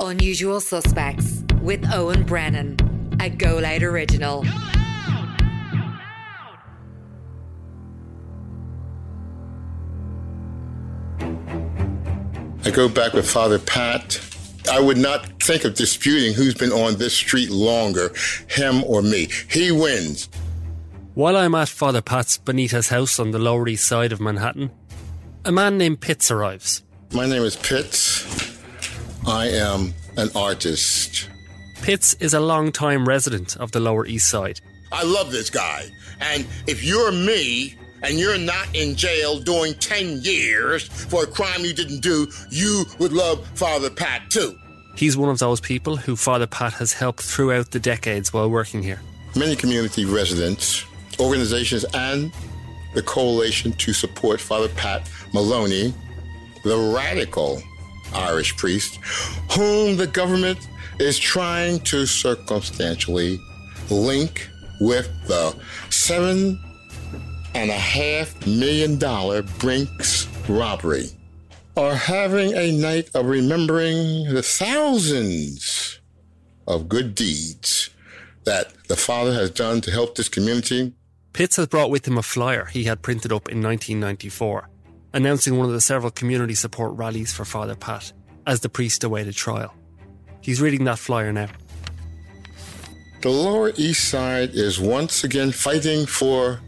Unusual Suspects with Owen Brennan, a Go Loud original. I go back with Father Pat. I would not think of disputing who's been on this street longer, him or me. He wins. While I'm at Father Pat's Benita's house on the Lower East Side of Manhattan, a man named Pitts arrives. My name is Pitts. I am an artist. Pitts is a long-time resident of the Lower East Side. I love this guy. And if you're me and you're not in jail doing 10 years for a crime you didn't do, you would love Father Pat too. He's one of those people who Father Pat has helped throughout the decades while working here. Many community residents, organizations, and the coalition to support Father Pat Moloney, the radical Irish priest, whom the government is trying to circumstantially link with the seven and a half million dollar Brinks robbery, are having a night of remembering the thousands of good deeds that the Father has done to help this community. Pitts has brought with him a flyer he had printed up in 1994, announcing one of the several community support rallies for Father Pat as the priest awaited trial. He's reading that flyer now. The Lower East Side is once again fighting for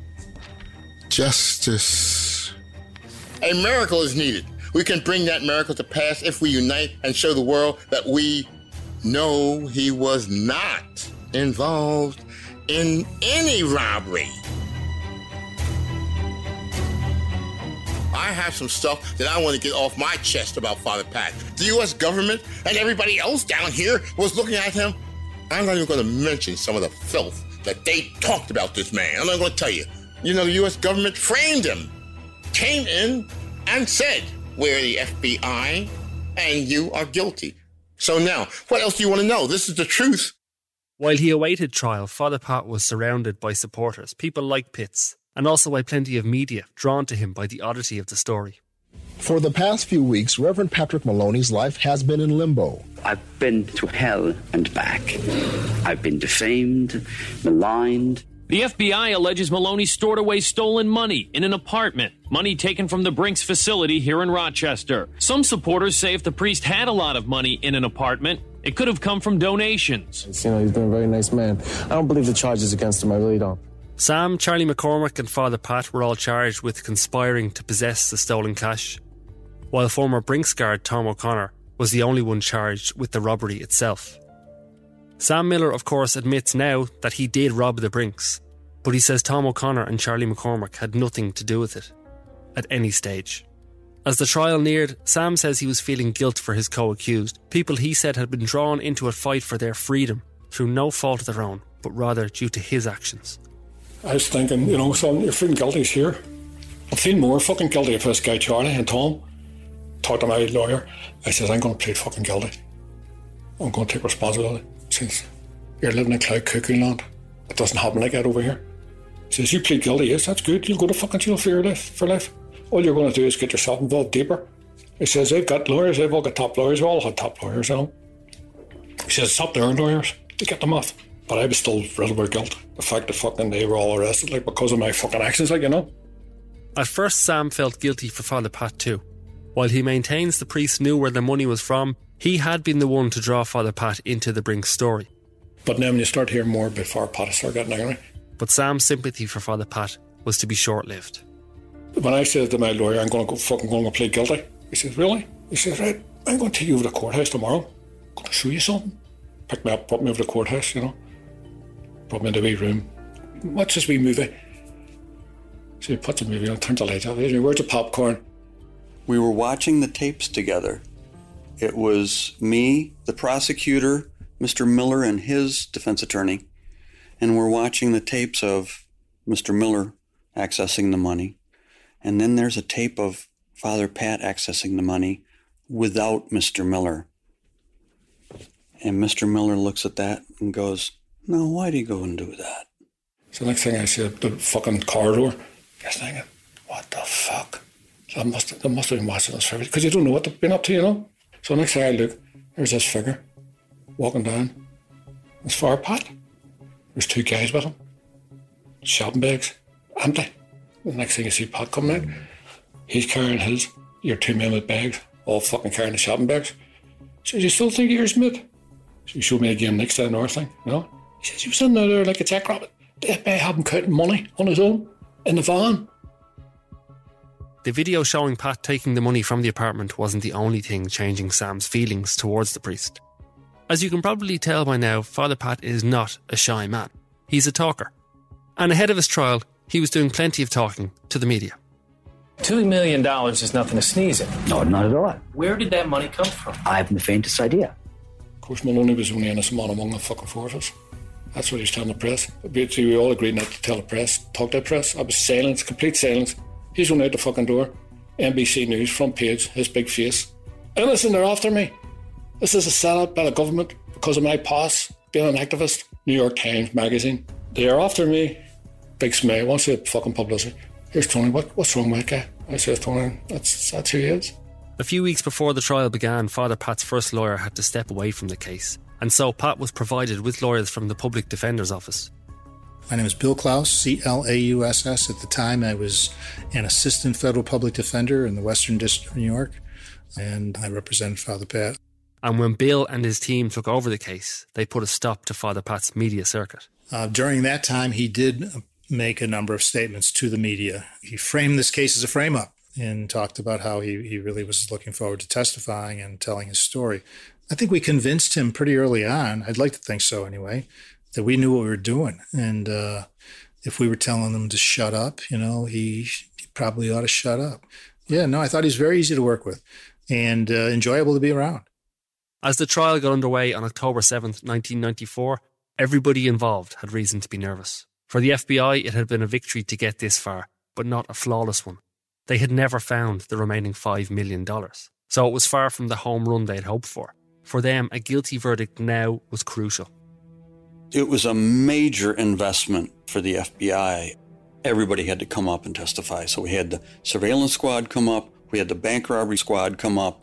justice. A miracle is needed. We can bring that miracle to pass if we unite and show the world that we know he was not involved in any robbery. I have some stuff that I want to get off my chest about Father Pat. The U.S. government and everybody else down here was looking at him. I'm not even going to mention some of the filth that they talked about this man. I'm not going to tell you. You know, the U.S. government framed him, came in and said, We're the FBI and you are guilty. So now, what else do you want to know? This is the truth. While he awaited trial, Father Pat was surrounded by supporters, people like Pitts, and also by plenty of media drawn to him by the oddity of the story. For the past few weeks, Reverend Patrick Moloney's life has been in limbo. I've been to hell and back. I've been defamed, maligned. The FBI alleges Moloney stored away stolen money in an apartment, money taken from the Brinks facility here in Rochester. Some supporters say if the priest had a lot of money in an apartment, it could have come from donations. You know, he's been a very nice man. I don't believe the charges against him, I really don't. Sam, Charlie McCormick, and Father Pat were all charged with conspiring to possess the stolen cash, while former Brinks guard Tom O'Connor was the only one charged with the robbery itself. Sam Millar, of course, admits now that he did rob the Brinks, but he says Tom O'Connor and Charlie McCormick had nothing to do with it at any stage. As the trial neared, Sam says he was feeling guilt for his co accused, people he said had been drawn into a fight for their freedom through no fault of their own, but rather due to his actions. I was thinking, you know, son, you're feeling guilty here. I'm feeling more fucking guilty if this guy Charlie and Tom talked to my lawyer. I says, I'm going to plead fucking guilty. I'm going to take responsibility. Says, you're living in cloud cuckoo land. It doesn't happen like that over here. He says, you plead guilty, yes, that's good. You'll go to fucking jail for your life, for life. All you're going to do is get yourself involved deeper. He says, they've got lawyers, they've all got top lawyers, we all had top lawyers, you know. He says, it's up lawyers to get them off. But I was still riddled with guilt. The fact that fucking they were all arrested, like, because of my fucking actions, like, you know. At first, Sam felt guilty for Father Pat too. While he maintains the priest knew where the money was from, he had been the one to draw Father Pat into the Brink story. But then when you start hearing more about Father Pat, I start getting angry. But Sam's sympathy for Father Pat was to be short lived. When I said to my lawyer, I'm going to go fucking going to plead guilty, he says, Really? He says, Right, I'm going to take you over to the courthouse tomorrow. I'm going to show you something. Pick me up, brought me over to the courthouse, you know. Brought me into a wee room. Watch this wee movie. So he puts a movie on, turns the lights off. Where's the popcorn? We were watching the tapes together. It was me, the prosecutor, Mr. Millar, and his defense attorney, and we're watching the tapes of Mr. Millar accessing the money. And then there's a tape of Father Pat accessing the money without Mr. Millar. And Mr. Millar looks at that and goes, No, why'd he go and do that? So next thing I see the fucking corridor, just thinking, what the fuck? So I must, they must have been watching for because you don't know what they've been up to, you know. So next thing I look, There's this figure walking down. It's far Pat. There's two guys with him. Shopping bags, empty. The next thing you see Pat coming out, he's carrying his. You're two men with bags, all fucking carrying the shopping bags. Says, You still think you're Smith? So he showed me again next to the north thing, you know? He says, He was in there like a jackrabbit. The may have him counting money on his own in the van. The video showing Pat taking the money from the apartment wasn't the only thing changing Sam's feelings towards the priest. As you can probably tell by now, Father Pat is not a shy man. He's a talker. And ahead of his trial, he was doing plenty of talking to the media. Two million dollars is nothing to sneeze at. No, not at all. Where did that money come from? I haven't the faintest idea. Of course, Moloney was only innocent man among the fucking forces. That's what he's telling the press. Basically, we all agreed not to tell the press, talk to the press. I was silence, complete silence. He's going out the fucking door. NBC News, front page, his big face. Listen, they're after me. This is a setup by the government because of my past being an activist. New York Times magazine. They are after me. Big smile. Wants the fucking publicity. Here's Tony. What, what's wrong with that guy? I says, Tony, that's, that's who he is. A few weeks before the trial began, Father Pat's first lawyer had to step away from the case, and so Pat was provided with lawyers from the Public Defender's Office. My name is Bill Clauss, C L A U S S. At the time, I was an assistant federal public defender in the Western District of New York, and I represented Father Pat. And when Bill and his team took over the case, they put a stop to Father Pat's media circuit. Uh, during that time, he did make a number of statements to the media. He framed this case as a frame up and talked about how he, he really was looking forward to testifying and telling his story. I think we convinced him pretty early on, I'd like to think so anyway, that we knew what we were doing. And uh, if we were telling him to shut up, you know, he, he, probably ought to shut up. Yeah, no, I thought he was very easy to work with and uh, enjoyable to be around. As the trial got underway on October 7th, 1994, everybody involved had reason to be nervous. For the FBI, it had been a victory to get this far, but not a flawless one. They had never found the remaining $5 million, so it was far from the home run they had hoped for. For them, a guilty verdict now was crucial. It was a major investment for the FBI. Everybody had to come up and testify. So we had the surveillance squad come up, we had the bank robbery squad come up.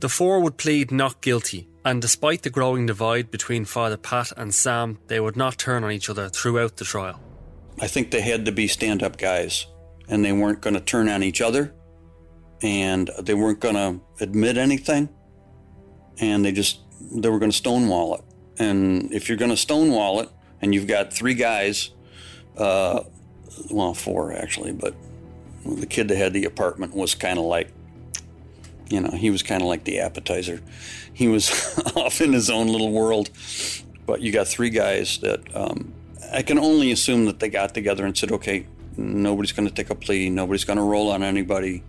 The four would plead not guilty, and despite the growing divide between Father Pat and Sam, they would not turn on each other throughout the trial. I think they had to be stand up guys, and they weren't going to turn on each other, and they weren't going to admit anything, and they just they were going to stonewall it. And if you're going to stonewall it, and you've got three guys, uh, well, four actually, but the kid that had the apartment was kind of like, you know, he was kind of like the appetizer. He was off in his own little world. But you got three guys that um, I can only assume that they got together and said, okay, nobody's going to take a plea, nobody's going to roll on anybody.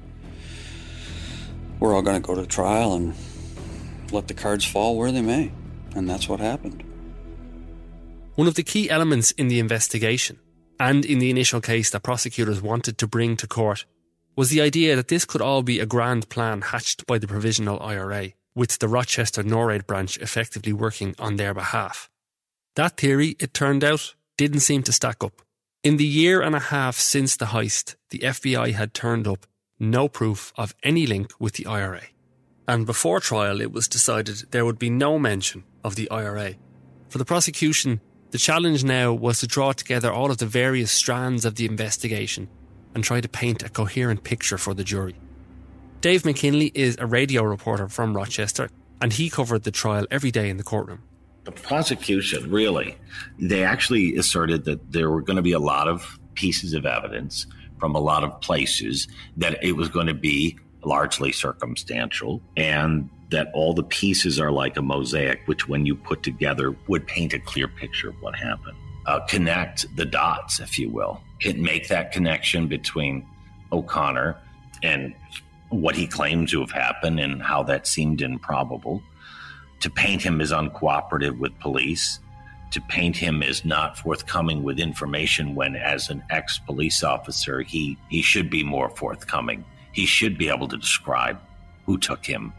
We're all going to go to trial and let the cards fall where they may. And that's what happened. One of the key elements in the investigation, and in the initial case that prosecutors wanted to bring to court, was the idea that this could all be a grand plan hatched by the Provisional IRA, with the Rochester NORAID branch effectively working on their behalf. That theory, it turned out, didn't seem to stack up. In the year and a half since the heist, the FBI had turned up no proof of any link with the IRA. And before trial, it was decided there would be no mention of the IRA. For the prosecution, the challenge now was to draw together all of the various strands of the investigation and try to paint a coherent picture for the jury. Dave McKinley is a radio reporter from Rochester, and he covered the trial every day in the courtroom. The prosecution, really, they actually asserted that there were going to be a lot of pieces of evidence from a lot of places, that it was going to be largely circumstantial, and that all the pieces are like a mosaic, which, when you put together, would paint a clear picture of what happened. Uh, connect the dots, if you will. It make that connection between O'Connor and what he claimed to have happened and how that seemed improbable. To paint him as uncooperative with police, to paint him as not forthcoming with information when, as an ex police officer, he, he should be more forthcoming. He should be able to describe who took him,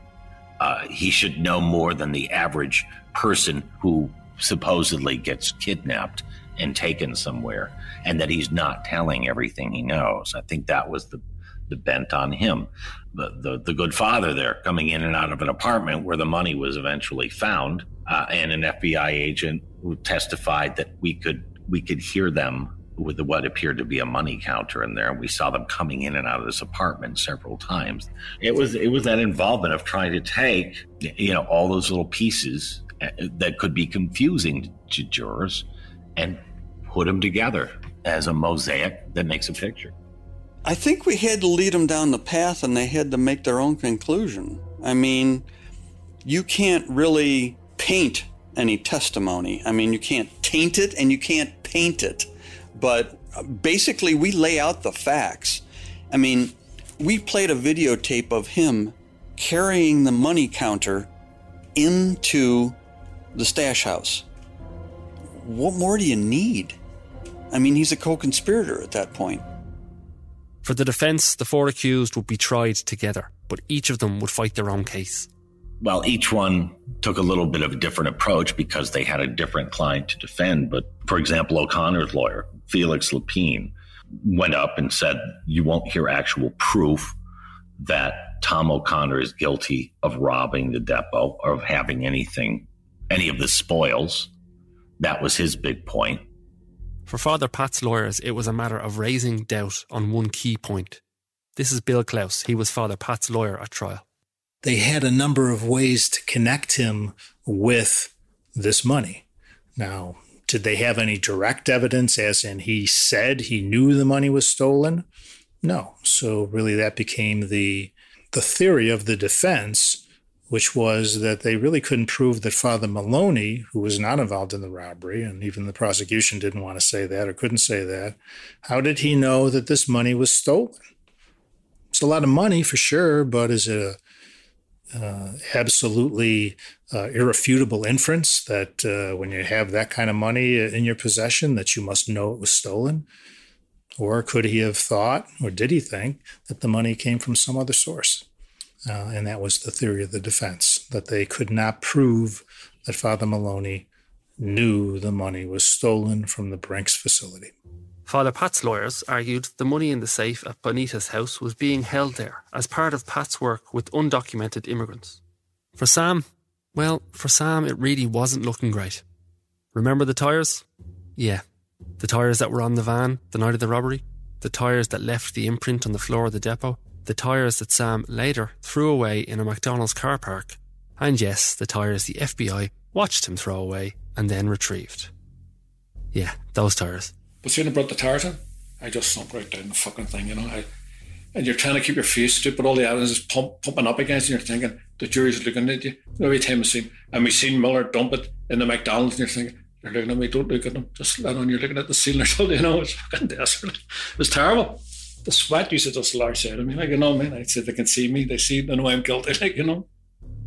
uh, he should know more than the average person who supposedly gets kidnapped and taken somewhere, and that he's not telling everything he knows. I think that was the the bent on him. The, the, the good father there coming in and out of an apartment where the money was eventually found, uh, and an FBI agent who testified that we could we could hear them with what appeared to be a money counter in there, and we saw them coming in and out of this apartment several times. It was it was that involvement of trying to take you know all those little pieces uh, that could be confusing to jurors and put them together as a mosaic that makes a picture. I think we had to lead them down the path and they had to make their own conclusion. I mean, you can't really paint any testimony. I mean, you can't taint it and you can't paint it. But uh, basically, we lay out the facts. I mean, we played a videotape of him carrying the money counter into the stash house. What more do you need? I mean, he's a co conspirator at that point. For the defence, the four accused would be tried together, but each of them would fight their own case. Well, each one took a little bit of a different approach because they had a different client to defend. But for example, O'Connor's lawyer, Felix Lepine, went up and said, You won't hear actual proof that Tom O'Connor is guilty of robbing the depot or of having anything, any of the spoils. That was his big point. For Father Pat's lawyers, it was a matter of raising doubt on one key point. This is Bill Clauss. He was Father Pat's lawyer at trial. They had a number of ways to connect him with this money. Now, did they have any direct evidence, as in he said he knew the money was stolen? No. So really, that became the the theory of the defense, which was that they really couldn't prove that Father Moloney, who was not involved in the robbery, and even the prosecution didn't want to say that or couldn't say that, how did he know that this money was stolen? It's a lot of money for sure, but is it a uh, absolutely uh, irrefutable inference that uh, when you have that kind of money in your possession that you must know it was stolen? Or could he have thought or did he think that the money came from some other source? Uh, and that was the theory of the defense that they could not prove that father moloney knew the money was stolen from the brinks facility Father Pat's lawyers argued the money in the safe at Bonita's house was being held there as part of Pat's work with undocumented immigrants. For Sam, well, for Sam, it really wasn't looking great. Remember the tyres? Yeah. The tyres that were on the van the night of the robbery? The tyres that left the imprint on the floor of the depot? The tyres that Sam later threw away in a McDonald's car park? And yes, the tyres the FBI watched him throw away and then retrieved. Yeah, those tyres. But soon I brought the tires in, I just sunk right down the fucking thing, you know. I, and you're trying to keep your face straight, but all the evidence is pump, pumping up against you, and you're thinking, the jury's looking at you. Every time we seen, and we've seen Millar dump it in the McDonald's, and you're thinking, you're looking at me, don't look at them, just let on, you're looking at the ceiling or something, you know, it's fucking desperate. It was terrible. The sweat used to just large out of me, like, you know, man, I said they can see me, they see, they know I'm guilty, like, you know.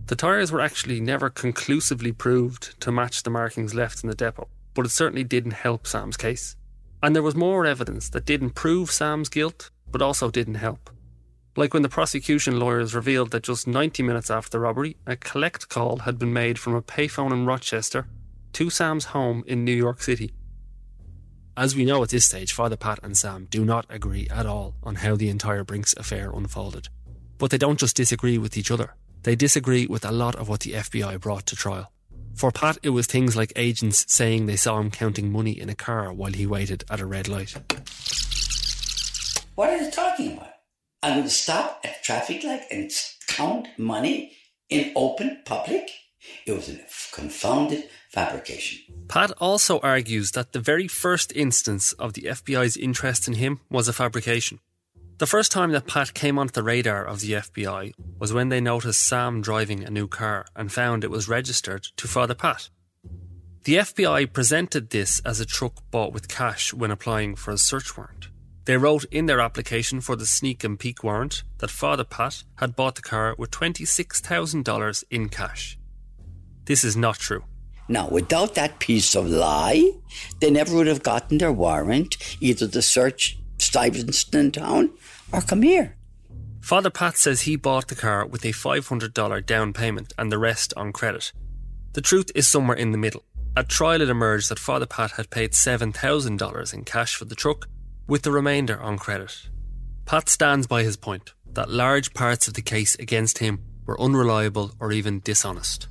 The tyres were actually never conclusively proved to match the markings left in the depot, but it certainly didn't help Sam's case. And there was more evidence that didn't prove Sam's guilt, but also didn't help. Like when the prosecution lawyers revealed that just 90 minutes after the robbery, a collect call had been made from a payphone in Rochester to Sam's home in New York City. As we know at this stage, Father Pat and Sam do not agree at all on how the entire Brinks affair unfolded. But they don't just disagree with each other, they disagree with a lot of what the FBI brought to trial. For Pat, it was things like agents saying they saw him counting money in a car while he waited at a red light. What are you talking about? I'm going to stop at a traffic light and count money in open public? It was a confounded fabrication. Pat also argues that the very first instance of the FBI's interest in him was a fabrication. The first time that Pat came onto the radar of the FBI was when they noticed Sam driving a new car and found it was registered to Father Pat. The FBI presented this as a truck bought with cash when applying for a search warrant. They wrote in their application for the sneak and peek warrant that Father Pat had bought the car with $26,000 in cash. This is not true. Now, without that piece of lie, they never would have gotten their warrant, either to search Stuyvesant town or come here. Father Pat says he bought the car with a $500 down payment and the rest on credit. The truth is somewhere in the middle. At trial, it emerged that Father Pat had paid $7,000 in cash for the truck, with the remainder on credit. Pat stands by his point that large parts of the case against him were unreliable or even dishonest.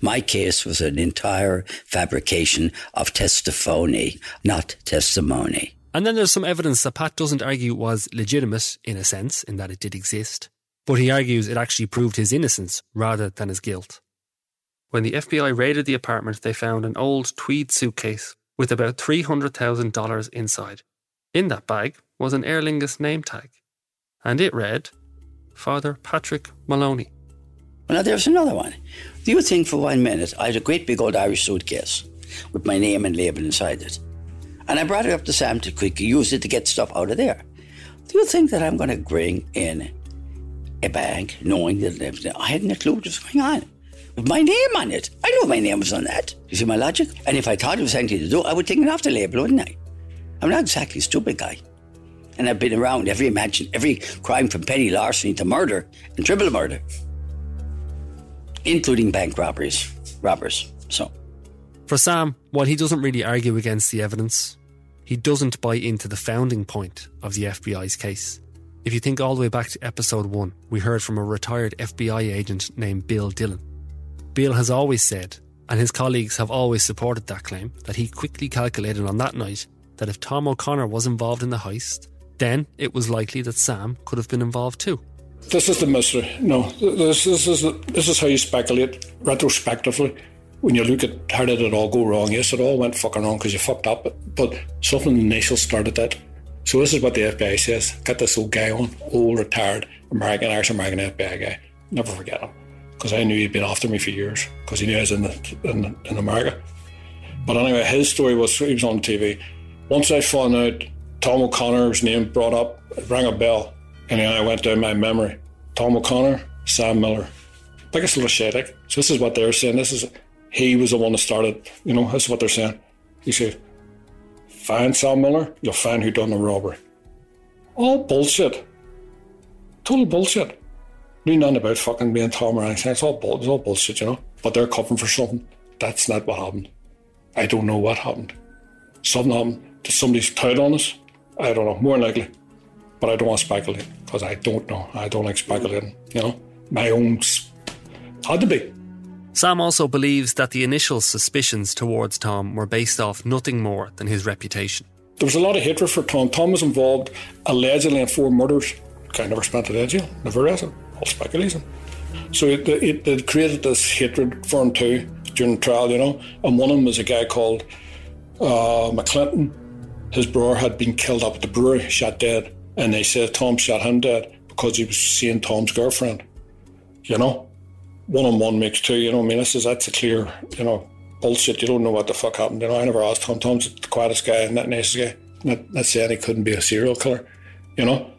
My case was an entire fabrication of testimony, not testimony. And then there's some evidence that Pat doesn't argue was legitimate in a sense, in that it did exist, but he argues it actually proved his innocence rather than his guilt. When the FBI raided the apartment, they found an old tweed suitcase with about $300,000 inside. In that bag was an Aer Lingus name tag, and it read Father Patrick Moloney. Well, now there's another one. Do you think for one minute I had a great big old Irish suitcase with my name and label inside it? And I brought it up to Sam to quickly use it to get stuff out of there. Do you think that I'm going to bring in a bag knowing that I hadn't a clue what was going on? With my name on it. I knew my name was on that. You see my logic? And if I thought it was anything to do, I would take it off the label, wouldn't I? I'm not exactly a stupid guy. And I've been around every imagine every crime from petty larceny to murder and triple murder. Including bank robberies. Robbers. So For Sam, while he doesn't really argue against the evidence, he doesn't buy into the founding point of the FBI's case. If you think all the way back to episode 1, we heard from a retired FBI agent named Bill Dillon. Bill has always said, and his colleagues have always supported that claim, that he quickly calculated on that night that if Tom O'Connor was involved in the heist, then it was likely that Sam could have been involved too. This is the mystery. No, this, this is this is how you speculate retrospectively. When you look at how did it all go wrong? Yes, it all went fucking wrong because you fucked up. But, but something initial started that. So this is what the FBI says. Got this old guy on, old retired American, Irish American FBI guy. Never forget him because I knew he'd been after me for years because he knew I was in the, in, in America. But anyway, his story was he was on TV. Once I found out Tom O'Connor's name brought up, it rang a bell, and then I went down my memory. Tom O'Connor, Sam Millar, biggest little shit. Like. So this is what they're saying. This is he was the one that started. You know, this is what they're saying. He said, "Find Sam Millar, you'll find who done the robbery." All bullshit. Total bullshit. Knew nothing about fucking being Tom or anything. It's all, bull, it's all bullshit, you know. But they're covering for something. That's not what happened. I don't know what happened. Something happened. Did somebody tout on us? I don't know. More likely. But I don't want to speculate because I don't know. I don't like speculating, you know. My own. Had to be. Sam also believes that the initial suspicions towards Tom were based off nothing more than his reputation. There was a lot of hatred for Tom. Tom was involved allegedly in four murders. Guy never spent a day in jail, never arrested. All speculation. So it, it, it created this hatred for him too during the trial, you know. And one of them was a guy called uh, McClinton. His brother had been killed up at the brewery, shot dead. And they said Tom shot him dead because he was seeing Tom's girlfriend. You know? One on one makes two, you know I mean? This is, that's a clear, you know, bullshit. You don't know what the fuck happened. You know, I never asked Tom. Tom's the quietest guy and that nicest guy. Not, not saying he couldn't be a serial killer, you know?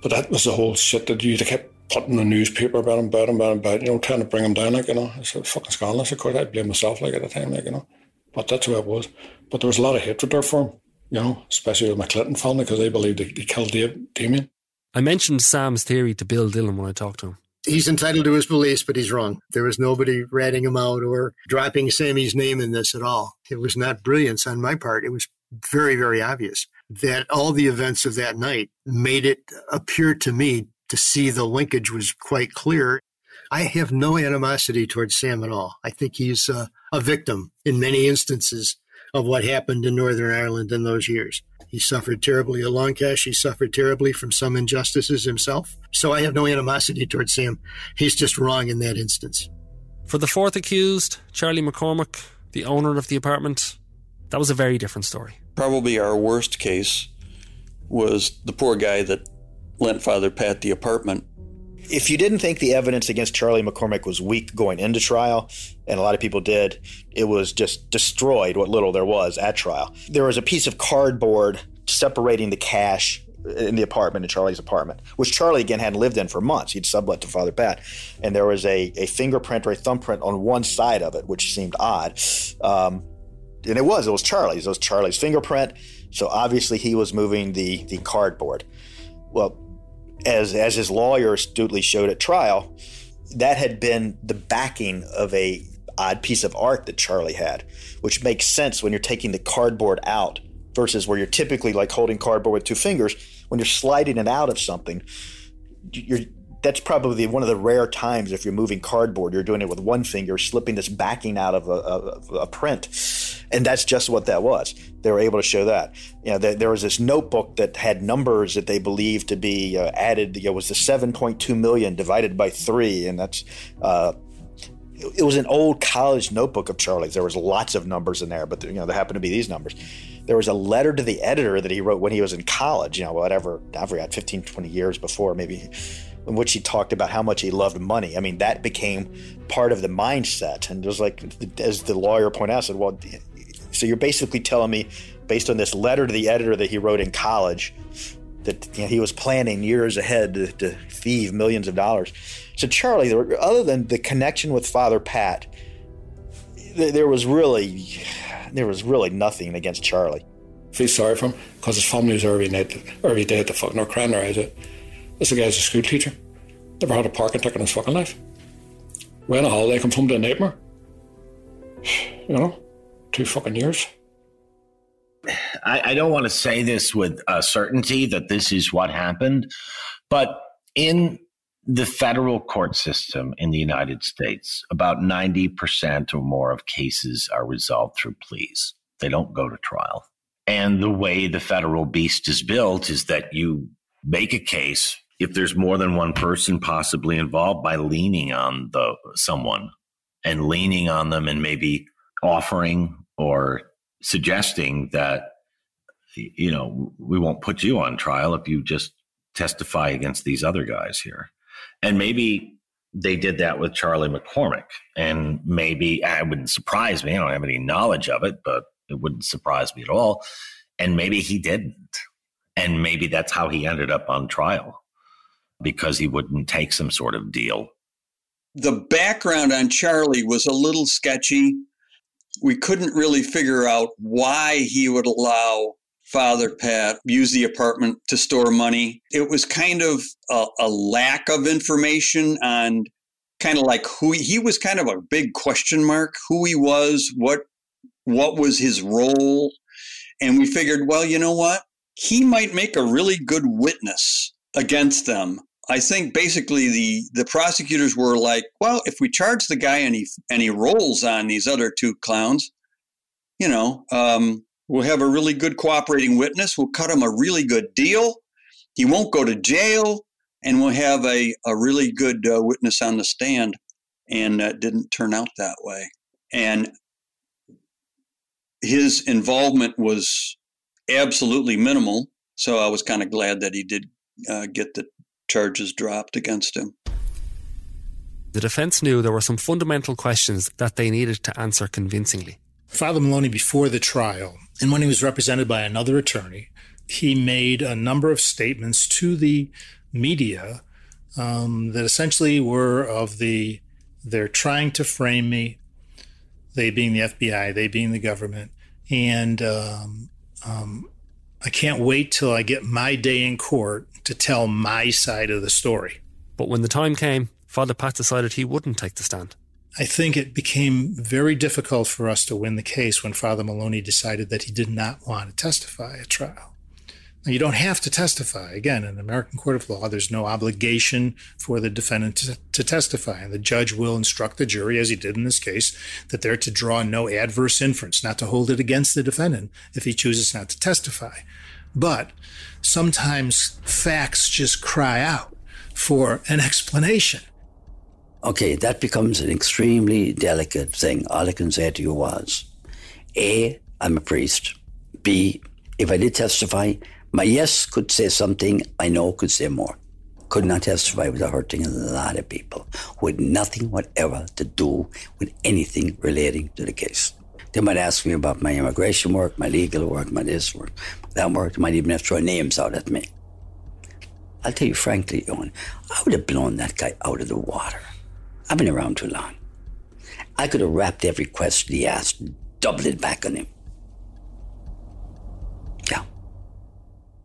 But that was the whole shit that you kept putting in the newspaper about him, about him, about him, about, you know, trying to bring him down, like, you know. It's a fucking scandalous. Of course, I blame myself, like, at the time, like, you know. But that's way it was. But there was a lot of hatred there for him, you know, especially with McClinton family because they believed he, he killed Dave, Damien. I mentioned Sam's theory to Bill Dillon when I talked to him. He's entitled to his beliefs, but he's wrong. There was nobody ratting him out or dropping Sammy's name in this at all. It was not brilliance on my part. It was very, very obvious that all the events of that night made it appear to me to see the linkage was quite clear. I have no animosity towards Sam at all. I think he's uh, a victim in many instances of what happened in Northern Ireland in those years. He suffered terribly at Long Kesh. He suffered terribly from some injustices himself. So I have no animosity towards Sam. He's just wrong in that instance. For the fourth accused, Charlie McCormick, the owner of the apartment, that was a very different story. Probably our worst case was the poor guy that lent Father Pat the apartment. If you didn't think the evidence against Charlie McCormick was weak going into trial, and a lot of people did, it was just destroyed what little there was at trial. There was a piece of cardboard separating the cash in the apartment, in Charlie's apartment, which Charlie again hadn't lived in for months. He'd sublet to Father Pat. And there was a, a fingerprint or a thumbprint on one side of it, which seemed odd. Um, and it was, it was Charlie's. It was Charlie's fingerprint. So obviously he was moving the, the cardboard. Well, as as his lawyer astutely showed at trial, that had been the backing of a odd piece of art that Charlie had, which makes sense when you're taking the cardboard out versus where you're typically like holding cardboard with two fingers. when you're sliding it out of something, you're that's probably one of the rare times if you're moving cardboard, you're doing it with one finger, slipping this backing out of a, a, a print. And that's just what that was. They were able to show that. You know, there, there was this notebook that had numbers that they believed to be uh, added. It was the 7.2 million divided by three. And that's, uh, it was an old college notebook of Charlie's. There was lots of numbers in there, but you know there happened to be these numbers. There was a letter to the editor that he wrote when he was in college. You know, whatever I forgot, 15, 20 years before, maybe in which he talked about how much he loved money. I mean, that became part of the mindset. And it was like, as the lawyer pointed out, said, well, so you're basically telling me, based on this letter to the editor that he wrote in college, that you know, he was planning years ahead to, to thieve millions of dollars. So Charlie, other than the connection with Father Pat, there was really, there was really nothing against Charlie. Feel sorry for him because his family was night, every day at the fucking or crying their eyes out. This guy's a school teacher. Never had a parking ticket in his fucking life. On a holiday, comes home to a nightmare. You know, two fucking years. I, I don't want to say this with uh, certainty that this is what happened, but in the federal court system in the United States, about 90% or more of cases are resolved through pleas. They don't go to trial. And the way the federal beast is built is that you make a case if there's more than one person possibly involved by leaning on the someone and leaning on them and maybe offering or suggesting that you know we won't put you on trial if you just testify against these other guys here and maybe they did that with charlie mccormick and maybe it wouldn't surprise me i don't have any knowledge of it but it wouldn't surprise me at all and maybe he didn't and maybe that's how he ended up on trial because he wouldn't take some sort of deal. The background on Charlie was a little sketchy. We couldn't really figure out why he would allow Father Pat use the apartment to store money. It was kind of a, a lack of information on kind of like who he, he was kind of a big question mark who he was what what was his role. And we figured well you know what? He might make a really good witness against them I think basically the the prosecutors were like, well, if we charge the guy and he and he rolls on these other two clowns, you know, um, we'll have a really good cooperating witness. We'll cut him a really good deal. He won't go to jail, and we'll have a a really good uh, witness on the stand. And that didn't turn out that way. And his involvement was absolutely minimal. So I was kind of glad that he did uh, get the charges dropped against him. The defence knew there were some fundamental questions that they needed to answer convincingly. Father Moloney, before the trial, and when he was represented by another attorney, he made a number of statements to the media um, that essentially were of the they're trying to frame me, they being the FBI, they being the government, and um, um, I can't wait till I get my day in court to tell my side of the story. But when the time came, Father Pat decided he wouldn't take the stand. I think it became very difficult for us to win the case when Father Moloney decided that he did not want to testify at trial. Now, you don't have to testify. Again, in the American court of law, there's no obligation for the defendant to, to, testify. And the judge will instruct the jury, as he did in this case, that they're to draw no adverse inference, not to hold it against the defendant if he chooses not to testify. But sometimes facts just cry out for an explanation. Okay, that becomes an extremely delicate thing. All I can say to you was A, I'm a priest. B, if I did testify, my yes could say something, I know could say more. Could not testify without hurting a lot of people who had nothing whatever to do with anything relating to the case. They might ask me about my immigration work, my legal work, my this work, that work. Might even have thrown names out at me. I'll tell you frankly, Owen, I would have blown that guy out of the water. I've been around too long. I could have wrapped every question he asked, doubled it back on him. Yeah.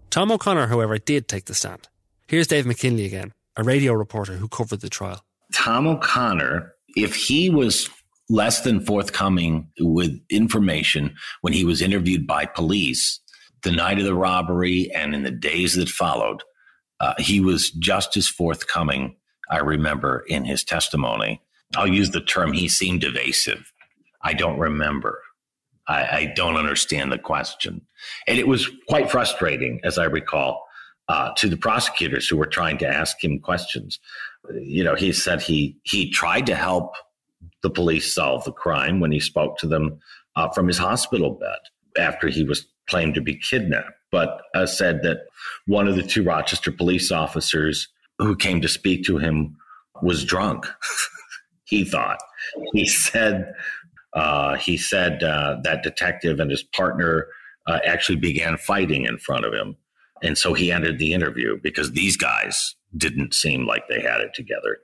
Tom O'Connor, however, did take the stand. Here's Dave McKinley again, a radio reporter who covered the trial. Tom O'Connor, if he was less than forthcoming with information when he was interviewed by police, the night of the robbery and in the days that followed, uh, he was just as forthcoming, I remember, in his testimony. I'll use the term he seemed evasive. I don't remember. I, I don't understand the question. And it was quite frustrating, as I recall, uh, to the prosecutors who were trying to ask him questions. You know, he said he he tried to help the police solve the crime when he spoke to them uh, from his hospital bed after he was claimed to be kidnapped, but uh, said that one of the two Rochester police officers who came to speak to him was drunk. he thought. He said uh, he said uh, that detective and his partner uh, actually began fighting in front of him, and so he ended the interview because these guys didn't seem like they had it together.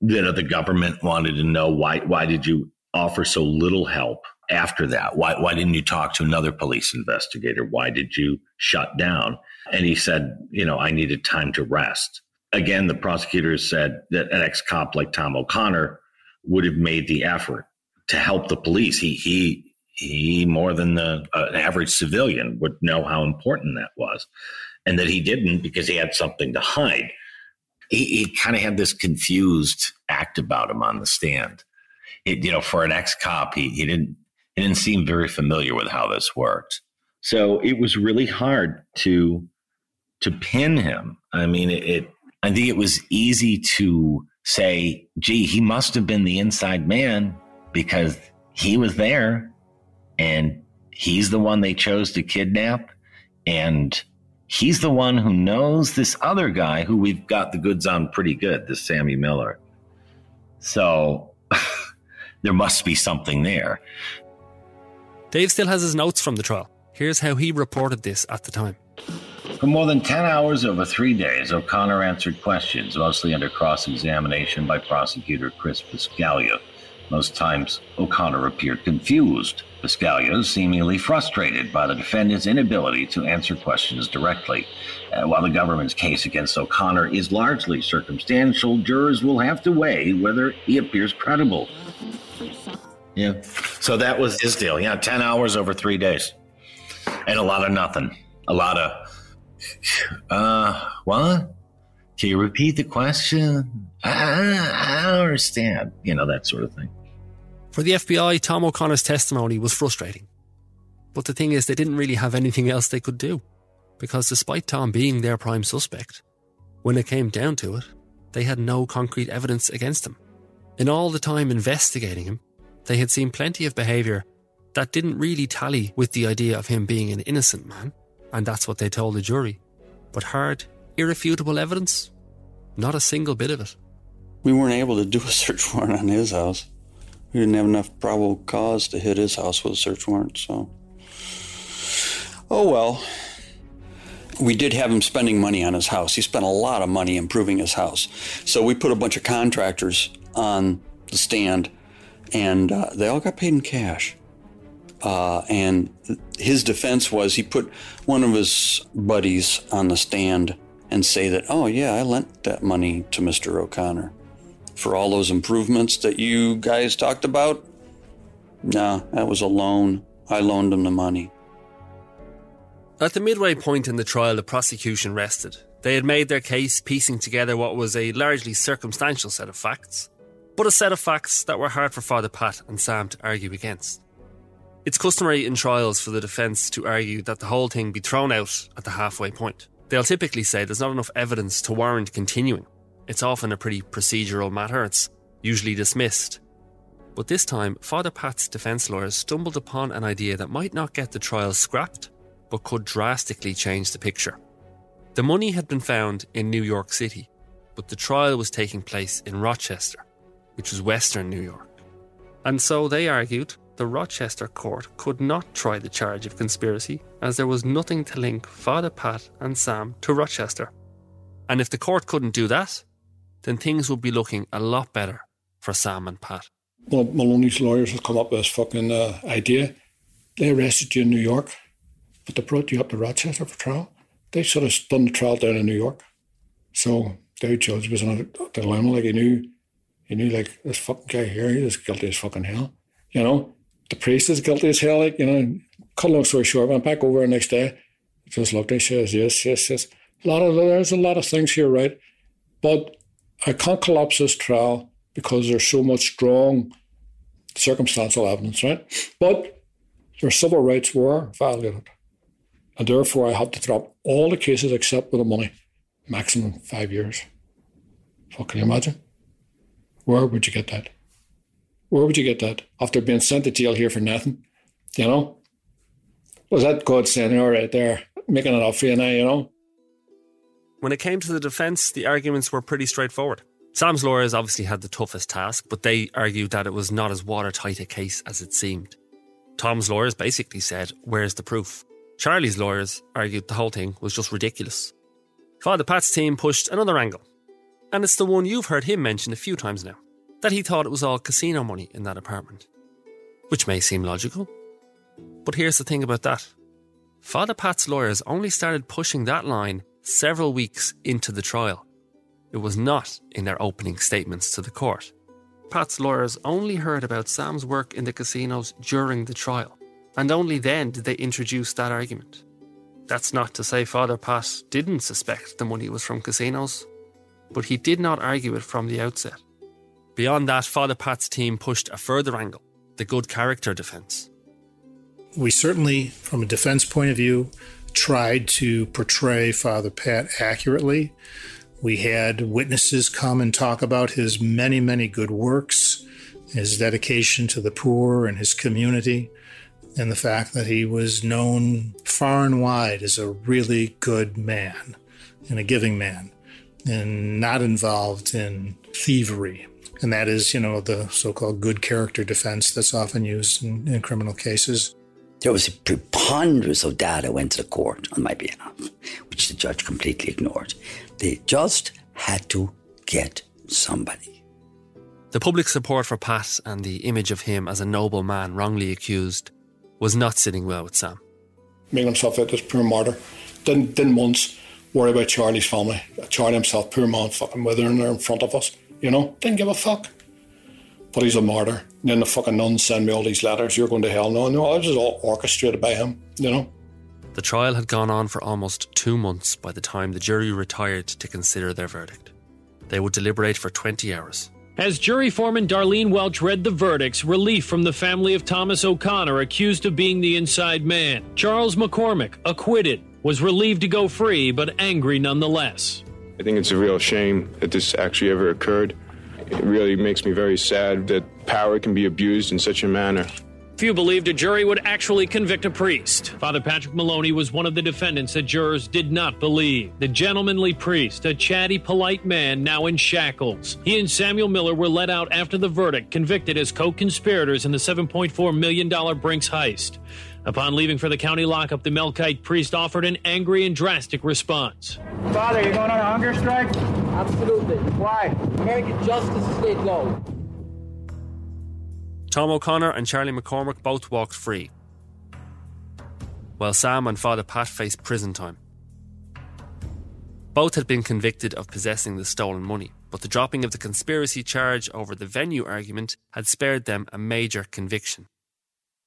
You know, the government wanted to know why. Why did you offer so little help after that? Why, why didn't you talk to another police investigator? Why did you shut down? And he said, you know, I needed time to rest. Again, the prosecutors said that an ex cop like Tom O'Connor would have made the effort to help the police. He, he, he more than the uh, average civilian would know how important that was, and that he didn't because he had something to hide. He, he kind of had this confused act about him on the stand. It, you know, for an ex cop, he, he didn't he didn't seem very familiar with how this worked. So it was really hard to to pin him. I mean, it, it I think it was easy to say, gee, he must have been the inside man because he was there and he's the one they chose to kidnap. And he's the one who knows this other guy who we've got the goods on pretty good, this Sammy Millar. So there must be something there. Dave still has his notes from the trial. Here's how he reported this at the time. For more than 10 hours over three days, O'Connor answered questions, mostly under cross examination by prosecutor Chris Buscaglia. Most times, O'Connor appeared confused. Buscaglia seemingly frustrated by the defendant's inability to answer questions directly. Uh, while the government's case against O'Connor is largely circumstantial, jurors will have to weigh whether he appears credible. Yeah. So that was his deal. Yeah, 10 hours over three days. And a lot of nothing. A lot of, uh, what? Can you repeat the question? I, I don't understand. You know, that sort of thing. For the FBI, Tom O'Connor's testimony was frustrating. But the thing is, they didn't really have anything else they could do. Because despite Tom being their prime suspect, when it came down to it, they had no concrete evidence against him. In all the time investigating him, they had seen plenty of behaviour that didn't really tally with the idea of him being an innocent man, and that's what they told the jury. But hard, irrefutable evidence? Not a single bit of it. We weren't able to do a search warrant on his house. We didn't have enough probable cause to hit his house with a search warrant, so. Oh well. We did have him spending money on his house. He spent a lot of money improving his house. So we put a bunch of contractors on the stand and uh, they all got paid in cash. Uh, and his defense was he put one of his buddies on the stand and say that, oh, yeah, I lent that money to Mr. O'Connor for all those improvements that you guys talked about. No, that was a loan. I loaned him the money. At the midway point in the trial, the prosecution rested. They had made their case, piecing together what was a largely circumstantial set of facts but a set of facts that were hard for Father Pat and Sam to argue against. It's customary in trials for the defence to argue that the whole thing be thrown out at the halfway point. They'll typically say there's not enough evidence to warrant continuing. It's often a pretty procedural matter, it's usually dismissed. But this time, Father Pat's defence lawyers stumbled upon an idea that might not get the trial scrapped, but could drastically change the picture. The money had been found in New York City, but the trial was taking place in Rochester which was Western New York. And so they argued the Rochester court could not try the charge of conspiracy as there was nothing to link Father Pat and Sam to Rochester. And if the court couldn't do that, then things would be looking a lot better for Sam and Pat. Well, Moloney's lawyers have come up with this fucking uh, idea. They arrested you in New York, but they brought you up to Rochester for trial. They sort of done the trial down in New York. So the judge was on a dilemma, like he knew he knew like this fucking guy here, he's as guilty as fucking hell. You know, the priest is guilty as hell. Like you know, cut long story short, went back over the next day. Just looked and says, yes, yes, yes. A lot of there's a lot of things here, right? But I can't collapse this trial because there's so much strong circumstantial evidence, right? But their civil rights were violated. And therefore I had to drop all the cases except with the money. Maximum five years. Fuck, can you imagine? Where would you get that? Where would you get that? After being sent to jail here for nothing? You know? Was that God saying, all right there, making it up for you now, you know? When it came to the defence, the arguments were pretty straightforward. Sam's lawyers obviously had the toughest task, but they argued that it was not as watertight a case as it seemed. Tom's lawyers basically said, Where's the proof? Charlie's lawyers argued the whole thing was just ridiculous. Father Pat's team pushed another angle, and it's the one you've heard him mention a few times now that he thought it was all casino money in that apartment. Which may seem logical. But here's the thing about that Father Pat's lawyers only started pushing that line several weeks into the trial. It was not in their opening statements to the court. Pat's lawyers only heard about Sam's work in the casinos during the trial, and only then did they introduce that argument. That's not to say Father Pat didn't suspect the money was from casinos, but he did not argue it from the outset. Beyond that, Father Pat's team pushed a further angle the good character defence. We certainly, from a defense point of view, tried to portray Father Pat accurately. We had witnesses come and talk about his many, many good works, his dedication to the poor and his community, and the fact that he was known far and wide as a really good man and a giving man and not involved in thievery and that is, you know, the so-called good character defense that's often used in, in criminal cases. There was a preponderance of data went to the court on my behalf, which the judge completely ignored. They just had to get somebody. The public support for Pat and the image of him as a noble man wrongly accused was not sitting well with Sam. Making himself out as poor martyr. Didn't, didn't once worry about Charlie's family. Charlie himself, poor man, fucking withering there in front of us. You know, didn't give a fuck. But he's a martyr. And then the fucking nuns send me all these letters. You're going to hell. No, no, this is all orchestrated by him. You know. The trial had gone on for almost two months by the time the jury retired to consider their verdict. They would deliberate for 20 hours. As jury foreman Darlene Welch read the verdicts, relief from the family of Thomas O'Connor, accused of being the inside man. Charles McCormick, acquitted, was relieved to go free, but angry nonetheless. I think it's a real shame that this actually ever occurred. It really makes me very sad that power can be abused in such a manner. Few believed a jury would actually convict a priest. Father Patrick Moloney was one of the defendants that jurors did not believe. The gentlemanly priest, a chatty, polite man now in shackles. He and Samuel Millar were let out after the verdict, convicted as co conspirators in the $7.4 million Brinks heist. Upon leaving for the county lockup, the Melkite priest offered an angry and drastic response. Father, you going on a hunger strike? Absolutely. Why? American justice stayed low. Tom O'Connor and Charlie McCormick both walked free, while Sam and Father Pat faced prison time. Both had been convicted of possessing the stolen money, but the dropping of the conspiracy charge over the venue argument had spared them a major conviction.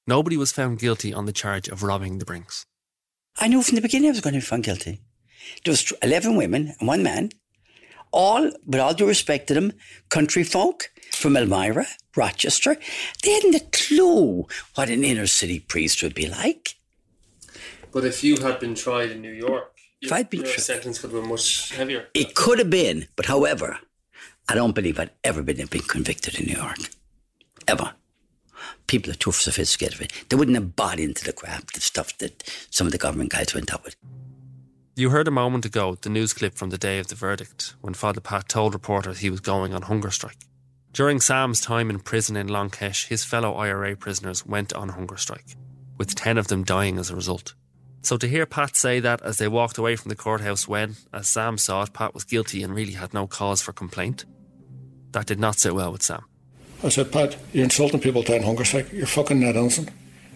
Nobody was found guilty on the charge of robbing the Brinks. I knew from the beginning I was going to be found guilty. There was 11 women and one man, all, with all due respect to them, country folk from Elmira, Rochester. They hadn't a clue what an inner city priest would be like. But if you had been tried in New York, if I'd been your sentence could have been much heavier. It could have been, but however, I don't believe I'd ever been, been convicted in New York. Ever. People are too sophisticated. They wouldn't have bought into the crap, the stuff that some of the government guys went up with. You heard a moment ago the news clip from the day of the verdict when Father Pat told reporters he was going on hunger strike. During Sam's time in prison in Long Kesh, his fellow IRA prisoners went on hunger strike, with 10 of them dying as a result. So to hear Pat say that as they walked away from the courthouse when, as Sam saw it, Pat was guilty and really had no cause for complaint, that did not sit well with Sam. I said, Pat, you're insulting people to hunger strike. You're fucking not innocent.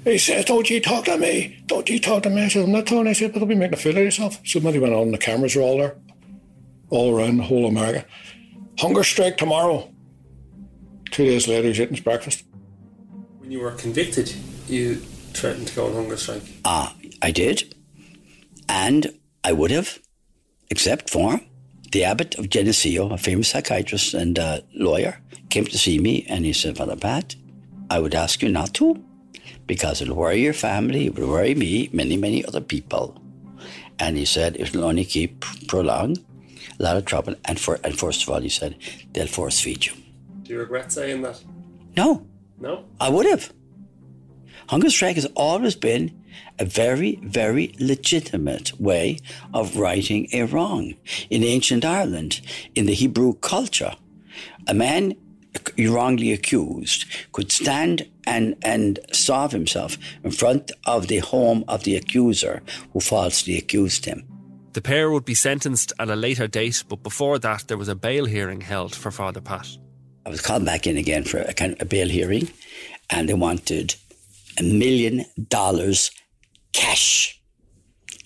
He says, Don't you talk to me. Don't you talk to me. I said, I'm not talking. I said, But don't be making a fool of yourself. Somebody went on, the cameras were all there, all around the whole America. Hunger strike tomorrow. Two days later, he's eating his breakfast. When you were convicted, you threatened to go on hunger strike. Ah, uh, I did. And I would have, except for the abbot of Geneseo, a famous psychiatrist and uh, lawyer, came to see me and he said, Father Pat, I would ask you not to because it'll worry your family, it will worry me, many, many other people. And he said, it will only keep prolong a lot of trouble. And, for, and first of all, he said, they'll force feed you. Do you regret saying that? No, No? I would have. Hunger strike has always been a very, very legitimate way of righting a wrong. In ancient Ireland, in the Hebrew culture, a man wrongly accused could stand and, and starve himself in front of the home of the accuser who falsely accused him. The pair would be sentenced at a later date, but before that, there was a bail hearing held for Father Pat. I was called back in again for a kind of a bail hearing, and they wanted a million dollars cash.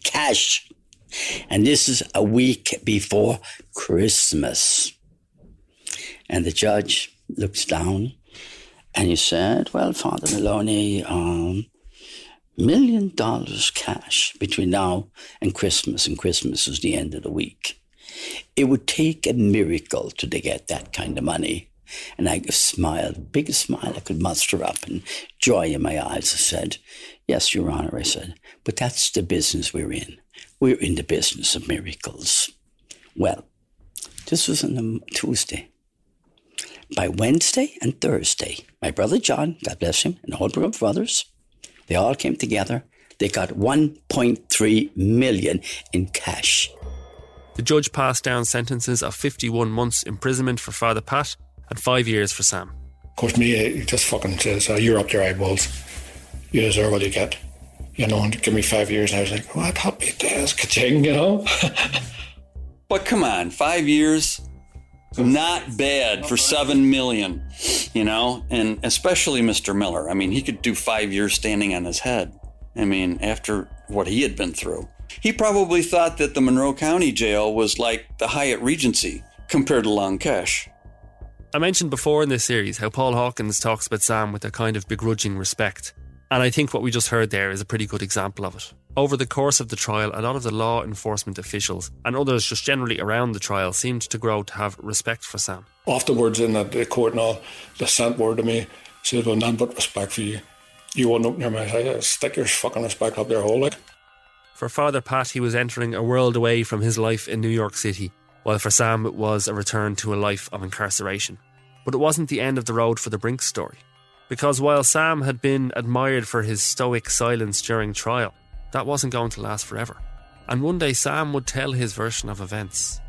Cash. And this is a week before Christmas. And the judge looks down and he said, Well, Father Moloney, um, million dollars cash between now and Christmas, and Christmas is the end of the week. It would take a miracle to get that kind of money. And I smiled, the biggest smile I could muster up, and joy in my eyes. I said, Yes, Your Honor, I said, but that's the business we're in. We're in the business of miracles. Well, this was on a Tuesday. By Wednesday and Thursday, my brother John, God bless him, and all whole group of others, they all came together. They got 1.3 million in cash. The judge passed down sentences of 51 months imprisonment for Father Pat and five years for Sam. Of course, me, uh, he just fucking uh, says, oh, you're up your eyeballs. You deserve what you get. You know, and give me five years. And I was like, what happy days, ka-ching, you know? But come on, five years, not bad for seven million, you know, and especially Mr. Millar. I mean, he could do five years standing on his head. I mean, after what he had been through, he probably thought that the Monroe County Jail was like the Hyatt Regency compared to Long Kesh. I mentioned before in this series how Paul Hawkins talks about Sam with a kind of begrudging respect. And I think what we just heard there is a pretty good example of it. Over the course of the trial, a lot of the law enforcement officials and others just generally around the trial seemed to grow to have respect for Sam. Afterwards, in the, court and all, they sent word to me, said, well, none but respect for you. You won't open your mouth. I said, stick your fucking respect up their hole, like. For Father Pat, he was entering a world away from his life in New York City, while for Sam it was a return to a life of incarceration. But it wasn't the end of the road for the Brinks story. Because while Sam had been admired for his stoic silence during trial, that wasn't going to last forever. And one day Sam would tell his version of events.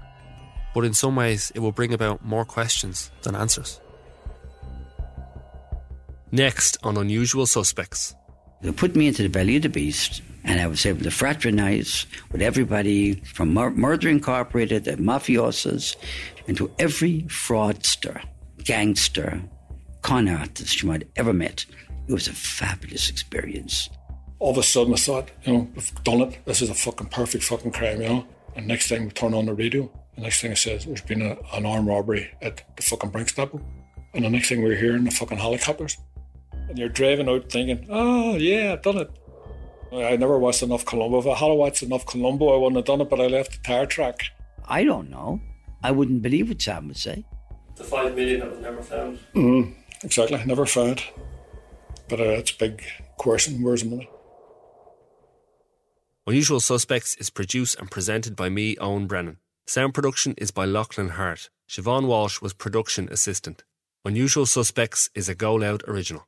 But in some ways, it will bring about more questions than answers. Next on Unusual Suspects. They put me into the belly of the beast, and I was able to fraternize with everybody from Mur- Murder Incorporated, the mafiosos, and to every fraudster, gangster, con artist you might ever met. It was a fabulous experience. All of a sudden, I thought, you know, we've done it. This is a fucking perfect fucking crime, you know. And next thing, we turn on the radio. The next thing it says, there's been a, an armed robbery at the fucking Brinks Depot. And the next thing we're hearing, the fucking helicopters. And you're driving out thinking, oh, yeah, I've done it. I never watched enough Columbo. If I had watched enough Columbo, I wouldn't have done it, but I left the tire track. I don't know. I wouldn't believe what Sam would say. The five million that was never found. Mm, exactly, never found. But uh, it's a big question. Where's the money? Unusual Suspects is produced and presented by me, Owen Brennan. Sound production is by Lachlan Hart. Siobhan Walsh was production assistant. Unusual Suspects is a Go Loud original.